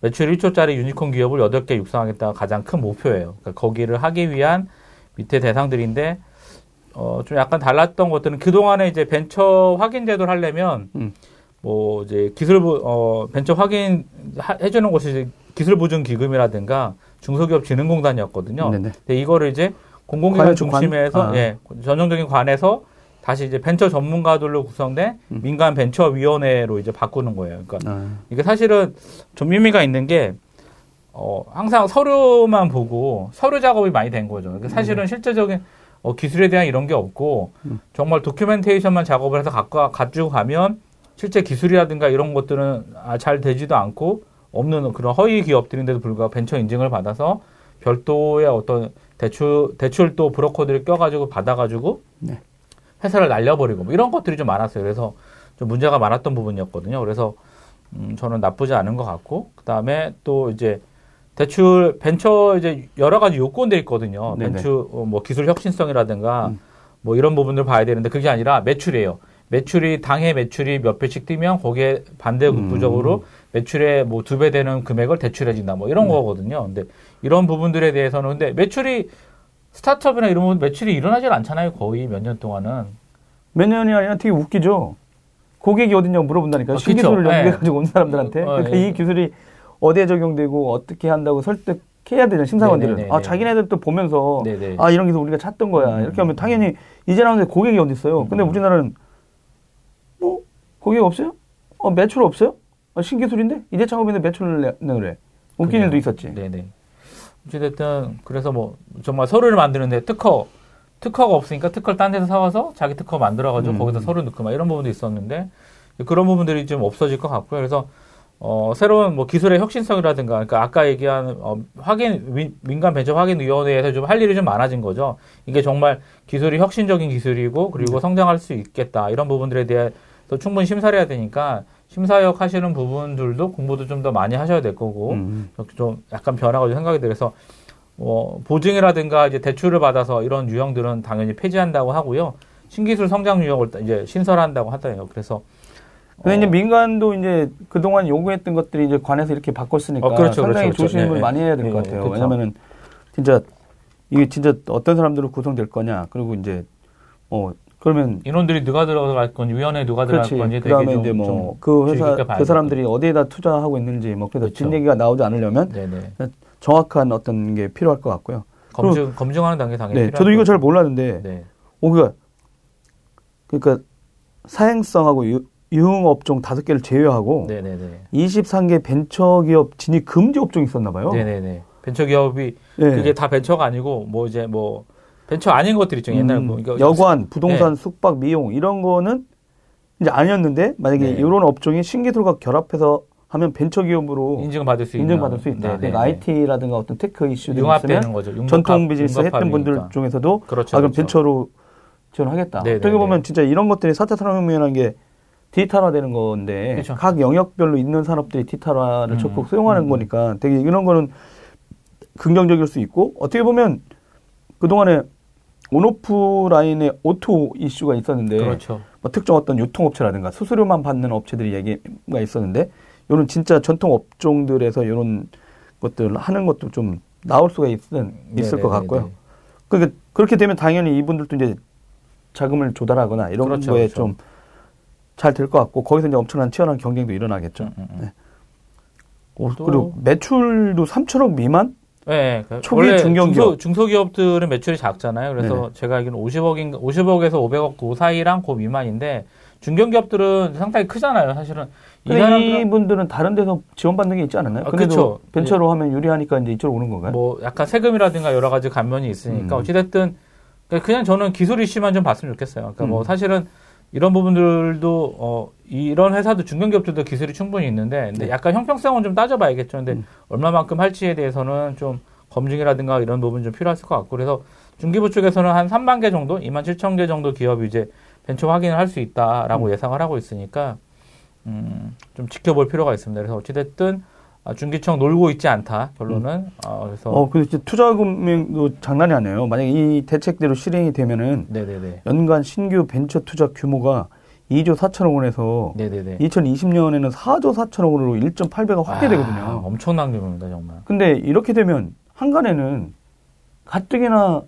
매출 1조짜리 유니콘 기업을 8개 육성하겠다가 가장 큰 목표예요. 그러니까 거기를 하기 위한 밑에 대상들인데, 어, 좀 약간 달랐던 것들은 그동안에 이제 벤처 확인 제도를 하려면, 음. 뭐 이제 기술부 어 벤처 확인 하- 해주는 곳이 이제 기술 보증 기금이라든가 중소기업 진흥공단이었거든요. 네네. 근데 이거를 이제 공공기관 관- 중심에서 관? 아. 예 전형적인 관에서 다시 이제 벤처 전문가들로 구성된 음. 민간 벤처 위원회로 이제 바꾸는 거예요. 그러니까 아, 이게 사실은 좀 의미가 있는 게 어, 항상 서류만 보고 서류 작업이 많이 된 거죠. 그러니까 사실은 실제적인 어, 기술에 대한 이런 게 없고 음. 정말 도큐멘테이션만 작업을 해서 갖고 가지고 가면 실제 기술이라든가 이런 것들은 아, 잘 되지도 않고 없는 그런 허위 기업들인데도 불구하고 벤처 인증을 받아서 별도의 어떤 대출 대출도 브로커들이 껴가지고 받아가지고 네. 회사를 날려버리고 뭐 이런 것들이 좀 많았어요. 그래서 좀 문제가 많았던 부분이었거든요. 그래서 음, 저는 나쁘지 않은 것 같고 그 다음에 또 이제 대출 벤처 이제 여러 가지 요건들이 있거든요. 네네. 벤처 어, 뭐 기술 혁신성이라든가 음. 뭐 이런 부분들 봐야 되는데 그게 아니라 매출이에요. 매출이 당해 매출이 몇 배씩 뛰면 거기에 반대 음. 부적으로 매출의 뭐 두 배 되는 금액을 대출해 준다 뭐 이런 네. 거거든요. 근데 이런 부분들에 대해서는 근데 매출이 스타트업이나 이런 건 매출이 일어나질 않잖아요. 거의 몇 년 동안은. 몇 년이 아니라 되게 웃기죠. 고객이 어딨냐고 물어본다니까. 아, 신기술을 그쵸. 연구해가지고 온 사람들한테. 어, 그러니까 예. 이 기술이 어디에 적용되고 어떻게 한다고 설득해야 되잖아, 심사관들은. 네네네네. 아, 자기네들 또 보면서 네네. 아, 이런 기술 우리가 찾던 거야. 음. 이렇게 하면 당연히 이제 나오는데 고객이 어디 있어요? 근데 음. 우리나라는 뭐 고객 없어요? 어, 매출 없어요? 어, 신기술인데 이제 창업인데 매출을 내, 내래. 웃긴 그래요. 일도 있었지. 네네. 어찌됐든, 그래서 뭐, 정말 서류를 만드는데 특허, 특허가 없으니까 특허를 딴 데서 사와서 자기 특허 만들어가지고 음. 거기다 서류 넣고 막 이런 부분도 있었는데 그런 부분들이 좀 없어질 것 같고요. 그래서 어, 새로운 뭐 기술의 혁신성이라든가, 그러니까 아까 얘기한 어, 확인 민, 민간 벤처 확인 위원회에서 좀 할 일이 좀 많아진 거죠. 이게 정말 기술이 혁신적인 기술이고 그리고 네. 성장할 수 있겠다 이런 부분들에 대해 서 충분히 심사를 해야 되니까 심사역 하시는 부분들도 공부도 좀 더 많이 하셔야 될 거고 음. 좀 약간 변화가 좀 생각이 들어서 뭐 보증이라든가 이제 대출을 받아서 이런 유형들은 당연히 폐지한다고 하고요. 신기술 성장 유형을 이제 신설한다고 하더라고요. 그래서 근데 어, 이제 민간도 이제 그동안 요구했던 것들이 이제 관에서 이렇게 바꿨으니까 어, 그렇죠, 상당히 그렇죠, 그렇죠. 조심을 네, 많이 해야 될 네, 것 네, 같아요. 그렇죠. 왜냐면은 진짜 이게 진짜 어떤 사람들로 구성될 거냐. 그리고 이제 어 그러면 인원들이 누가 들어갈 건지 위원회 누가 들어갈 그렇지. 건지 그다음에 이제 뭐좀그 회사 그 사람들이 어디에다 투자하고 있는지 뭐 그래서 그렇죠. 진 얘기가 나오지 않으려면 네네 정확한 어떤 게 필요할 것 같고요. 검증 검증하는 단계 당연히 네, 필요할 저도 이거 잘. 몰랐는데 네 오 그러니까 그러니까 사행성하고 유, 유흥 업종 다섯 개를 제외하고 네네네 23개 벤처기업 진입 금지 업종이 있었나 봐요. 네네네 벤처 기업이 네. 그게 다 벤처가 아니고 뭐 이제 뭐 벤처 아닌 것들 있죠 옛날 음, 뭐 이거 여관, 부동산, 숙박, 미용 이런 거는 이제 아니었는데 만약에 네. 이런 업종이 신기술과 결합해서 하면 벤처 기업으로 인증을 받을 수 있는 인정받을 수 있다. 네네네. 그러니까 IT라든가 어떤 테크 이슈들이 있으면 거죠 융합- 전통 비즈니스 했던. 분들 중에서도 그렇죠 아 그럼 그렇죠. 벤처로 지원하겠다. 네네네. 어떻게 보면 진짜 이런 것들이 4차 산업혁명이라는 게 디지털화되는 건데 그렇죠. 각 영역별로 있는 산업들이 디지털화를 음, 적극 수용하는 음. 거니까 되게 이런 거는 긍정적일 수 있고 어떻게 보면 그동안에 온오프 라인의 O2O 이슈가 있었는데 그렇죠 뭐 특정 어떤 유통업체라든가 수수료만 받는 업체들이 얘기가 있었는데 이런 진짜 전통 업종들에서 이런 것들 하는 것도 좀 나올 수가 있, 있을 것 네네네네. 같고요. 그러니까 그렇게 되면 당연히 이분들도 이제 자금을 조달하거나 이런 그렇죠, 거에 그렇죠. 좀잘 될 것 같고 거기서 이제 엄청난 치열한 경쟁도 일어나겠죠. 음, 음, 음. 네. 그리고 매출도 3천억 미만? 네, 그 초기 원래 중견기업. 중소, 기업들은 매출이 작잖아요. 그래서 네네. 제가 알기로는 50억인 50억에서 500억 그 사이랑 그 미만인데 중견기업들은 상당히 크잖아요. 사실은 이 이분들은 다른 데서 지원받는 게 있지 않았나요? 아, 그쵸. 벤처로 하면 유리하니까 이제 이쪽으로 오는 건가요? 뭐 약간 세금이라든가 여러 가지 감면이 있으니까 음. 어찌됐든 그냥- 저는 기술 이슈만 좀 봤으면 좋겠어요. 그러니까 뭐 음. 사실은 이런 부분들도 어 이런 회사도 중견기업들도 기술이 충분히 있는데 근데 네. 약간 형평성은 좀 따져봐야겠죠. 근데 음. 얼마만큼 할지에 대해서는 좀 검증이라든가 이런 부분 좀 필요할 것 같고 그래서 중기부 쪽에서는 한 3만 개 정도, 2만 7천 개 정도 기업이 이제 벤처 확인을 할 수 있다라고 음. 예상을 하고 있으니까 음, 좀 지켜볼 필요가 있습니다. 그래서 어찌됐든 아, 중기청 놀고 있지 않다 결론은 어, 그래서 어, 근데 진짜 투자 금액도 장난이 아니에요. 만약에 이 대책대로 실행이 되면은 네네네 연간 신규 벤처 투자 규모가 2조 4천억 원에서 네네네 2020년에는 4조 4천억 원으로 1.8배가 확대되거든요. 아, 엄청난 규모입니다 정말. 근데 이렇게 되면 한간에는 가뜩이나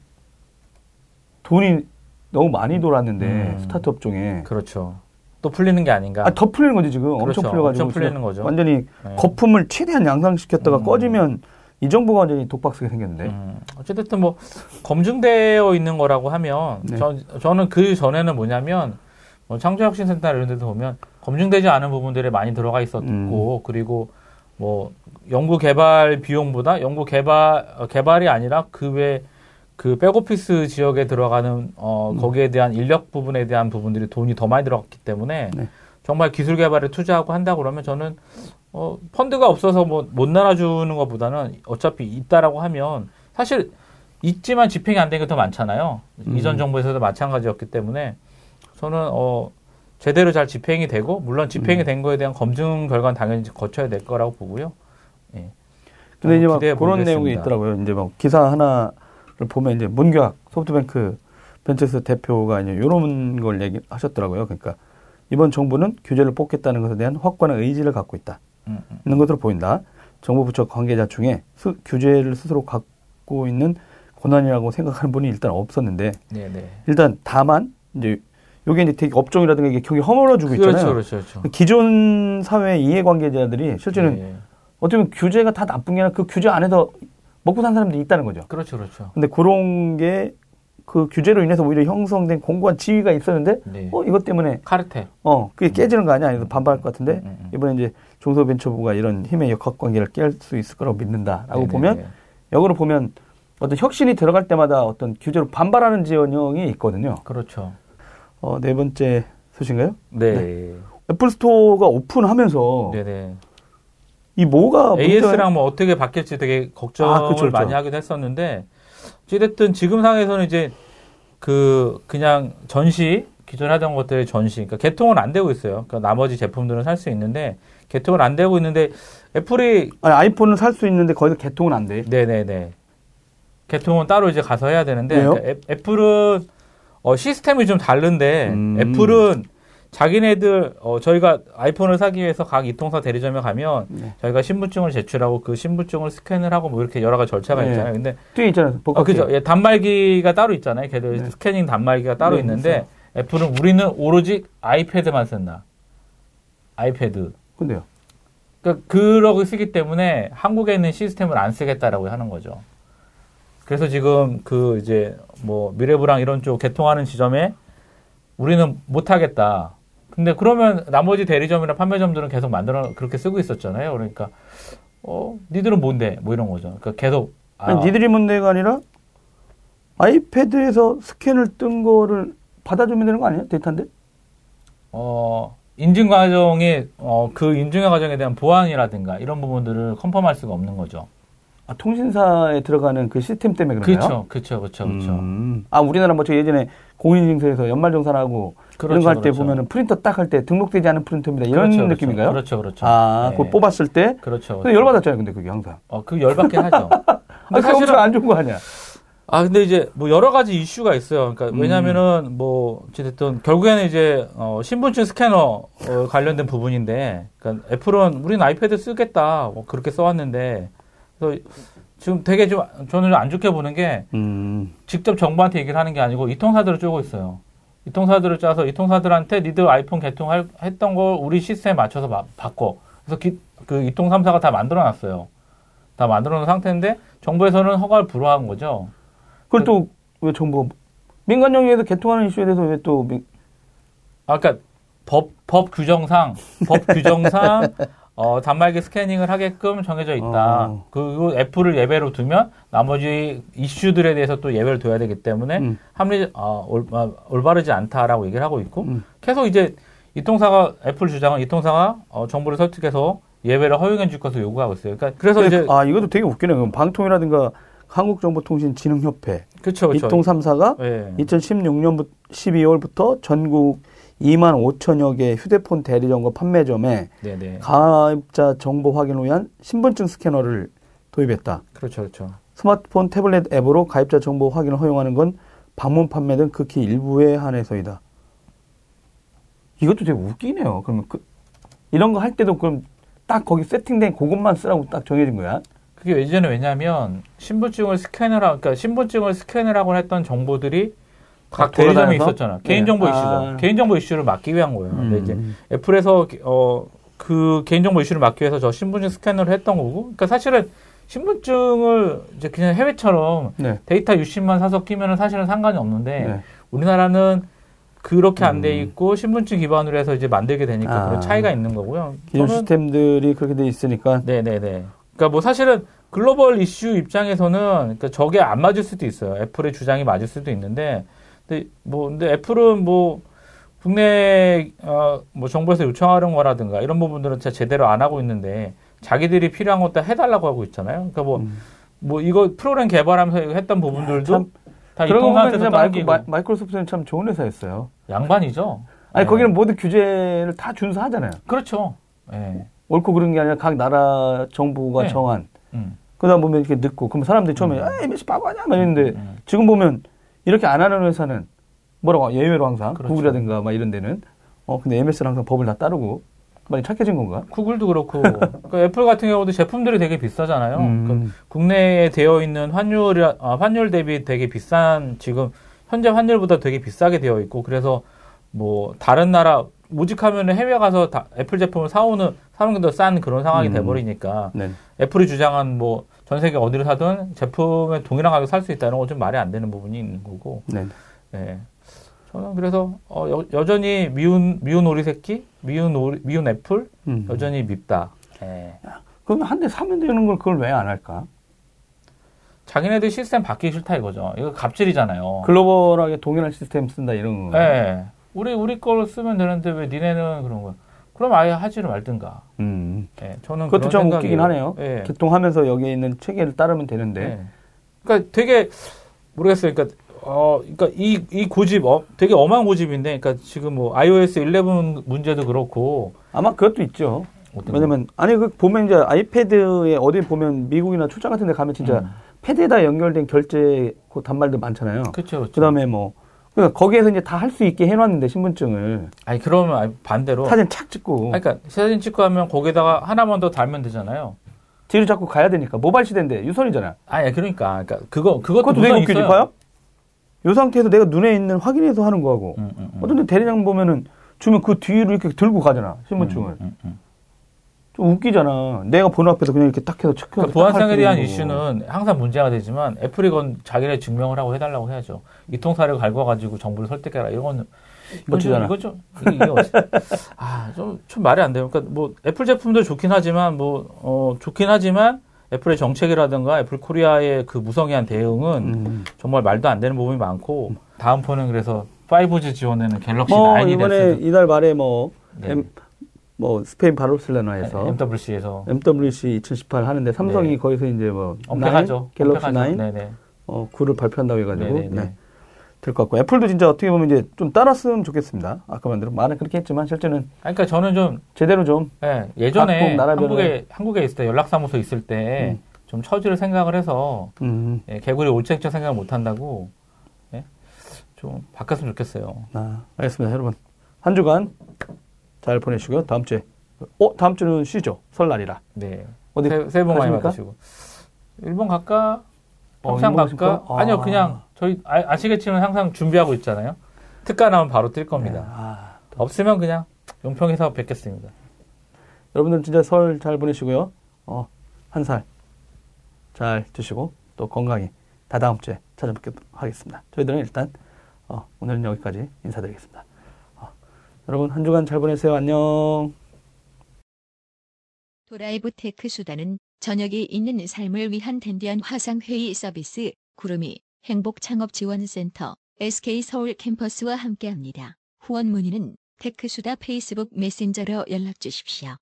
돈이 너무 많이 돌았는데 음. 스타트업 중에 그렇죠. 또 풀리는 게 아닌가. 아, 더 풀리는 거지 지금 그렇죠. 엄청 풀려가지고 엄청 풀리는 거죠. 완전히 네. 거품을 최대한 양상시켰다가 음. 꺼지면 이 정부가 완전히 독박스가 생겼는데 음, 어쨌든 뭐 검증되어 있는 거라고 하면 네. 저, 저는 그 전에는 뭐냐면 뭐 창조혁신센터 이런 데도 보면 검증되지 않은 부분들에 많이 들어가 있었고 음. 그리고 뭐 연구 개발 비용보다 연구 개발 어, 개발이 아니라 그 외 그 백오피스 지역에 들어가는 어 음. 거기에 대한 인력 부분에 대한 부분들이 돈이 더 많이 들어갔기 때문에 네. 정말 기술 개발에 투자하고 한다 그러면 저는 어 펀드가 없어서 뭐 못 나눠주는 것보다는 어차피 있다라고 하면 사실 있지만 집행이 안 되는 게 더 많잖아요. 음. 이전 정부에서도 마찬가지였기 때문에 저는 어 제대로 잘 집행이 되고 물론 집행이 음. 된 거에 대한 검증 결과는 당연히 거쳐야 될 거라고 보고요. 예. 근데 이제 막 그런 보겠습니다. 내용이 있더라고요. 이제 막 기사 하나를 보면 이제 문규학 소프트뱅크 벤처스 대표가 이제 이런 걸 얘기하셨더라고요. 그러니까 이번 정부는 규제를 뽑겠다는 것에 대한 확고한 의지를 갖고 있다. 음, 음. 있는 것으로 보인다. 정부 부처 관계자 중에 스- 규제를 스스로 갖고 있는 권한이라고 생각하는 분이 일단 없었는데 네, 네. 일단 다만 이제 요게 이제 되게 업종이라든가 이게 경기 허물어주고 그렇죠, 있잖아요. 그렇죠, 그렇죠. 기존 사회 이해관계자들이 실제는 예, 어떻게 보면 규제가 다 나쁜 게 아니라 그 규제 안에서 먹고 산 사람들이 있다는 거죠. 그렇죠, 그렇죠. 근데 그런 게 그 규제로 인해서 오히려 형성된 공고한 지위가 있었는데 네. 어 이것 때문에 카르텔. 어 그게 깨지는 거 아니야? 이래서 반발할 것 같은데 음, 음. 이번에 이제 중소벤처부가 이런 힘의 역학 관계를 깰 수 있을 거라고 믿는다라고 네, 보면 네, 네. 역으로 보면 어떤 혁신이 들어갈 때마다 어떤 규제로 반발하는 지원형이 있거든요. 그렇죠. 어, 네 번째 소식인가요? 네. 애플 스토어가 오픈하면서 네, 네. 이 뭐가 AS랑 뭐 어떻게 바뀔지 되게 걱정을 아, 그쵸. 많이 하기도 했었는데 어쨌든 지금 상황에서는 이제 그 그냥 전시 기존에 하던 것들의 전시 그러니까 개통은 안 되고 있어요. 그러니까 나머지 제품들은 살 수 있는데 개통은 안 되고 있는데 애플이 아니, 아이폰은 살 수 있는데 거기서 개통은 안 돼. 네네네 개통은 따로 이제 가서 해야 되는데? 그러니까 애, 애플은 어, 시스템이 좀 다른데 음. 애플은 자기네들 어, 저희가 아이폰을 사기 위해서 각 이통사 대리점에 가면 네. 저희가 신분증을 제출하고 그 신분증을 스캔을 하고 뭐 이렇게 여러 가지 절차가 네. 있잖아요. 근데 뒤에 있잖아요. 어. 그죠. 예, 단말기가 따로 있잖아요. 걔들 네. 스캐닝 단말기가 따로 네, 있는데 애플은 우리는 오로지 아이패드만 쓴다. 아이패드. 근데요. 그러니까 그러고 쓰기 때문에 한국에 있는 시스템을 안 쓰겠다라고 하는 거죠. 그래서 지금 그 이제 뭐 미래부랑 이런 쪽 개통하는 지점에 우리는 못 하겠다. 근데 그러면 나머지 대리점이나 판매점들은 계속 만들어 그렇게 쓰고 있었잖아요. 그러니까 어 니들은 뭔데? 뭐 이런 거죠. 그러니까 계속 아, 아니, 니들이 문제가 아니라 아이패드에서 스캔을 뜬 거를 받아주면 되는 거 아니에요? 데이터인데? 어, 인증 과정에, 어, 그 인증 과정에 대한 보안이라든가 이런 부분들을 컨펌할 수가 없는 거죠. 아, 통신사에 들어가는 그 시스템 때문에 그런가요? 그렇죠, 그렇죠, 그렇죠, 그렇죠. 음. 아, 우리나라 뭐 저 예전에 공인인증서에서 연말정산하고 그렇죠, 이런 거 할때 그렇죠. 보면은 프린터 딱 할 때 등록되지 않은 프린터입니다. 이런 그렇죠, 느낌인가요? 그렇죠, 그렇죠. 아, 네. 그거 뽑았을 때. 그렇죠. 근데 열받았잖아요, 근데 그게 항상. 어, 그 열받긴 하죠. *laughs* 아, 사실은, 안 좋은 거 아니야? 아, 근데 이제 뭐 여러 가지 이슈가 있어요. 그러니까 음. 왜냐면은 뭐, 어쨌든 결국에는 이제, 어, 신분증 스캐너 어, 관련된 부분인데, 그러니까 애플은 우리는 아이패드 쓰겠다. 뭐 그렇게 써왔는데, 그래서 지금 되게 좀 저는 안 좋게 보는 게 음. 직접 정부한테 얘기를 하는 게 아니고 이 통사들을 쪼고 있어요. 이 통사들을 짜서 이 통사들한테 니들 아이폰 개통했던 걸 우리 시스템에 맞춰서 바, 바꿔. 그래서 기- 그 이통 3사가 다 만들어놨어요. 다 만들어놓은 상태인데 정부에서는 허가를 불허한 거죠. 그걸 또왜 정부가 민간 영역에서 개통하는 이슈에 대해서 왜 또 아, 그러니까 법, 법 규정상, 법 규정상, *laughs* 어, 단말기 스캐닝을 하게끔 정해져 있다. 어. 그리고 애플을 예외로 두면 나머지 이슈들에 대해서 또 예외를 둬야 되기 때문에 음. 합리, 어, 올, 아, 올바르지 않다라고 얘기를 하고 있고 음. 계속 이제 이통사가, 애플 주장은 이통사가 어, 정부를 설득해서 예외를 허용해 줄 것을 요구하고 있어요. 그러니까 그래서 근데 이제, 그- 아 이것도 되게 웃기네요. 방통이라든가 한국정보통신진흥협회 그쵸, 그쵸. 이통 3사가 예. 2016년 12월부터 전국 2만 5천여 개 휴대폰 대리점과 판매점에 네네. 가입자 정보 확인을 위한 신분증 스캐너를 도입했다. 그렇죠, 그렇죠. 스마트폰 태블릿 앱으로 가입자 정보 확인을 허용하는 건 방문 판매 등 극히 일부에 한해서이다. 이것도 되게 웃기네요. 그러면 그, 이런 거 할 때도 그럼 딱 거기 세팅된 그것만 쓰라고 딱 정해진 거야? 그게 예전에 왜냐면 신분증을 스캔을 하, 그러니까 신분증을 스캔을 하고 했던 정보들이 각각 대리점에? 있었잖아. 네. 개인정보 아. 이슈죠. 개인정보 이슈를 막기 위한 거예요. 근데 이제 음. 애플에서 어 그 개인정보 이슈를 막기 위해서 저 신분증 스캐너를 했던 거고. 그러니까 사실은 신분증을 이제 그냥 해외처럼 네. 데이터 유심만 사서 끼면은 사실은 상관이 없는데 네. 우리나라는 그렇게 안돼 음. 있고 신분증 기반으로 해서 이제 만들게 되니까 아. 그런 차이가 있는 거고요. 기존 시스템들이 그렇게 돼 있으니까 네네네. 그러니까 뭐 사실은 글로벌 이슈 입장에서는 그러니까 저게 안 맞을 수도 있어요. 애플의 주장이 맞을 수도 있는데, 근데 뭐 근데 애플은 뭐 국내 어 뭐 정부에서 요청하는 거라든가 이런 부분들은 진짜 제대로 안 하고 있는데 자기들이 필요한 것도 해달라고 하고 있잖아요. 그러니까 뭐뭐 음. 이거 프로그램 개발하면서 했던 부분들도 참다 그런 거 보면 이통사한테서 진짜 마이크, 마, 마이크로소프트는 참 좋은 회사였어요. 양반이죠. 아니 네. 거기는 모든 규제를 다 준수하잖아요. 그렇죠. 예. 옳고 그른 게 아니라 각 나라 정부가 네. 정한. 음. 그러다 보면 이렇게 늦고 그럼 사람들이 처음에 음. 아 MBC 바보 아니야 막 이랬는데 음. 지금 보면 이렇게 안 하는 회사는 뭐라고 예외로 항상 그렇죠. 구글이라든가 막 이런 데는 어 근데 MS는 항상 법을 다 따르고 많이 착해진 건가? 구글도 그렇고 그 애플 같은 경우도 제품들이 되게 비싸잖아요. 음. 그 국내에 되어 있는 환율이 아, 환율 대비 되게 비싼 지금 현재 환율보다 되게 비싸게 되어 있고 그래서 뭐 다른 나라 오죽하면 해외 가서 다 애플 제품을 사오는 사는 게 더 싼 그런 상황이 음. 돼버리니까 네. 애플이 주장한 뭐 전 세계 어디를 사든 제품에 동일한 가격 살 수 있다는 건 좀 말이 안 되는 부분이 있는 거고. 네. 예. 저는 그래서 어, 여, 여전히 미운 미운 오리 새끼, 미운 오리, 미운 애플 음. 여전히 밉다. 예. 그러면 한대 사면 되는 걸 그걸 왜 안 할까? 자기네들 시스템 바뀌기 싫다 이거죠. 이거 갑질이잖아요. 글로벌하게 동일한 시스템 쓴다 이런 거. 예. 우리 우리 걸 쓰면 되는데 왜 니네는 그런 거? 그럼 아예 하지를 말든가. 음. 예. 저는 그것도 좀 생각이에요. 웃기긴 하네요. 예. 개통하면서 여기에 있는 체계를 따르면 되는데. 예. 그러니까 되게 모르겠어요. 그러니까 어, 그러니까 이, 이 고집, 어, 되게 엄한 고집인데, 그러니까 지금 뭐 iOS 11 문제도 그렇고, 아마 그것도 있죠. 왜냐면 아니 그 보면 이제 아이패드에 어디 보면 미국이나 출장 같은 데 가면 진짜 음. 패드에다 연결된 결제 그 단말들 많잖아요. 그렇죠, 그렇죠. 그다음에 뭐 그러니까 거기에서 이제 다 할 수 있게 해놨는데 신분증을 아니 그러면 반대로, 사진 착 찍고 아니, 그러니까 사진 찍고 하면 거기다가 하나만 더 달면 되잖아요. 뒤로 자꾸 가야 되니까 모바일 시대인데 유선이잖아. 아니 그러니까, 그러니까 그거 그것도 그것도 되게 무선이 웃기지 있어요. 봐요. 이 상태에서 내가 눈에 있는 확인해서 하는 거하고 음, 음, 음. 어떤 데 대리장 보면은 주면 그 뒤로 이렇게 들고 가잖아 신분증을 음, 음, 음. 좀 웃기잖아. 내가 번호 앞에서 그냥 이렇게 딱 해서 체크해서 그러니까 보안성에 대한 이슈는 항상 문제가 되지만 애플이 건 자기네 증명을 하고 해달라고 해야죠. 이통사를 갈궈가지고 정부를 설득해라 이런 건 멋지잖아. 이거 좀 이게, 이게 어찌- *laughs* 아, 좀, 좀 말이 안 돼요. 그러니까 뭐 애플 제품도 좋긴 하지만 뭐 어, 좋긴 하지만 애플의 정책이라든가 애플 코리아의 그 무성의한 대응은 음. 정말 말도 안 되는 부분이 많고 다음 폰은 그래서 5G 지원되는 갤럭시 뭐 9이 이번에 됐어요. 이달 말에 뭐, 네. M, 뭐 스페인 바르셀로나에서 MWC에서 MWC 2018 하는데 삼성이 네. 거기서 이제 뭐 unpack하죠. 갤럭시 unpack하죠. 9 네네. 어, 9를 발표한다고 해가지고 네네네. 네, 될 것 같고 애플도 진짜 어떻게 보면 이제 좀 따랐으면 좋겠습니다. 아까 말대로 말은 그렇게 했지만 실제는 그러니까 저는 좀 제대로 좀 예, 예전에 한국에 한국에 있을 때 연락사무소 있을 때좀 처지를 생각을 해서 음, 예, 개구리 올챙처 생각을 못 한다고 예? 좀 바꿨으면 좋겠어요. 아, 알겠습니다, 여러분 한 주간 잘 보내시고요. 다음 주에 어 다음 주는 쉬죠 설날이라 네. 어디 새, 새해 복 많이? 받으시고. 일본 갈까? 어, 평창 일본 갈까? 가실까요? 아니요, 아. 그냥 저희 아, 시겠지만 항상 준비하고 있잖아요. 특가 나오면 바로 뛸 겁니다. 아, 없으면 그냥 용평에서 뵙겠습니다. 여러분들 진짜 설 잘 보내시고요. 어, 한 살 잘 드시고 또 건강히 다다음 주에 찾아뵙도록 하겠습니다. 저희들은 일단 어, 오늘은 여기까지 인사드리겠습니다. 어, 여러분 한 주간 잘 보내세요. 안녕. 도라이브 테크 수다는 저녁이 있는 삶을 위한 댄디한 화상 회의 서비스 구루미 행복 창업 지원 센터 SK 서울 캠퍼스와 함께합니다. 후원 문의는 테크 수다 페이스북 메신저로 연락 주십시오.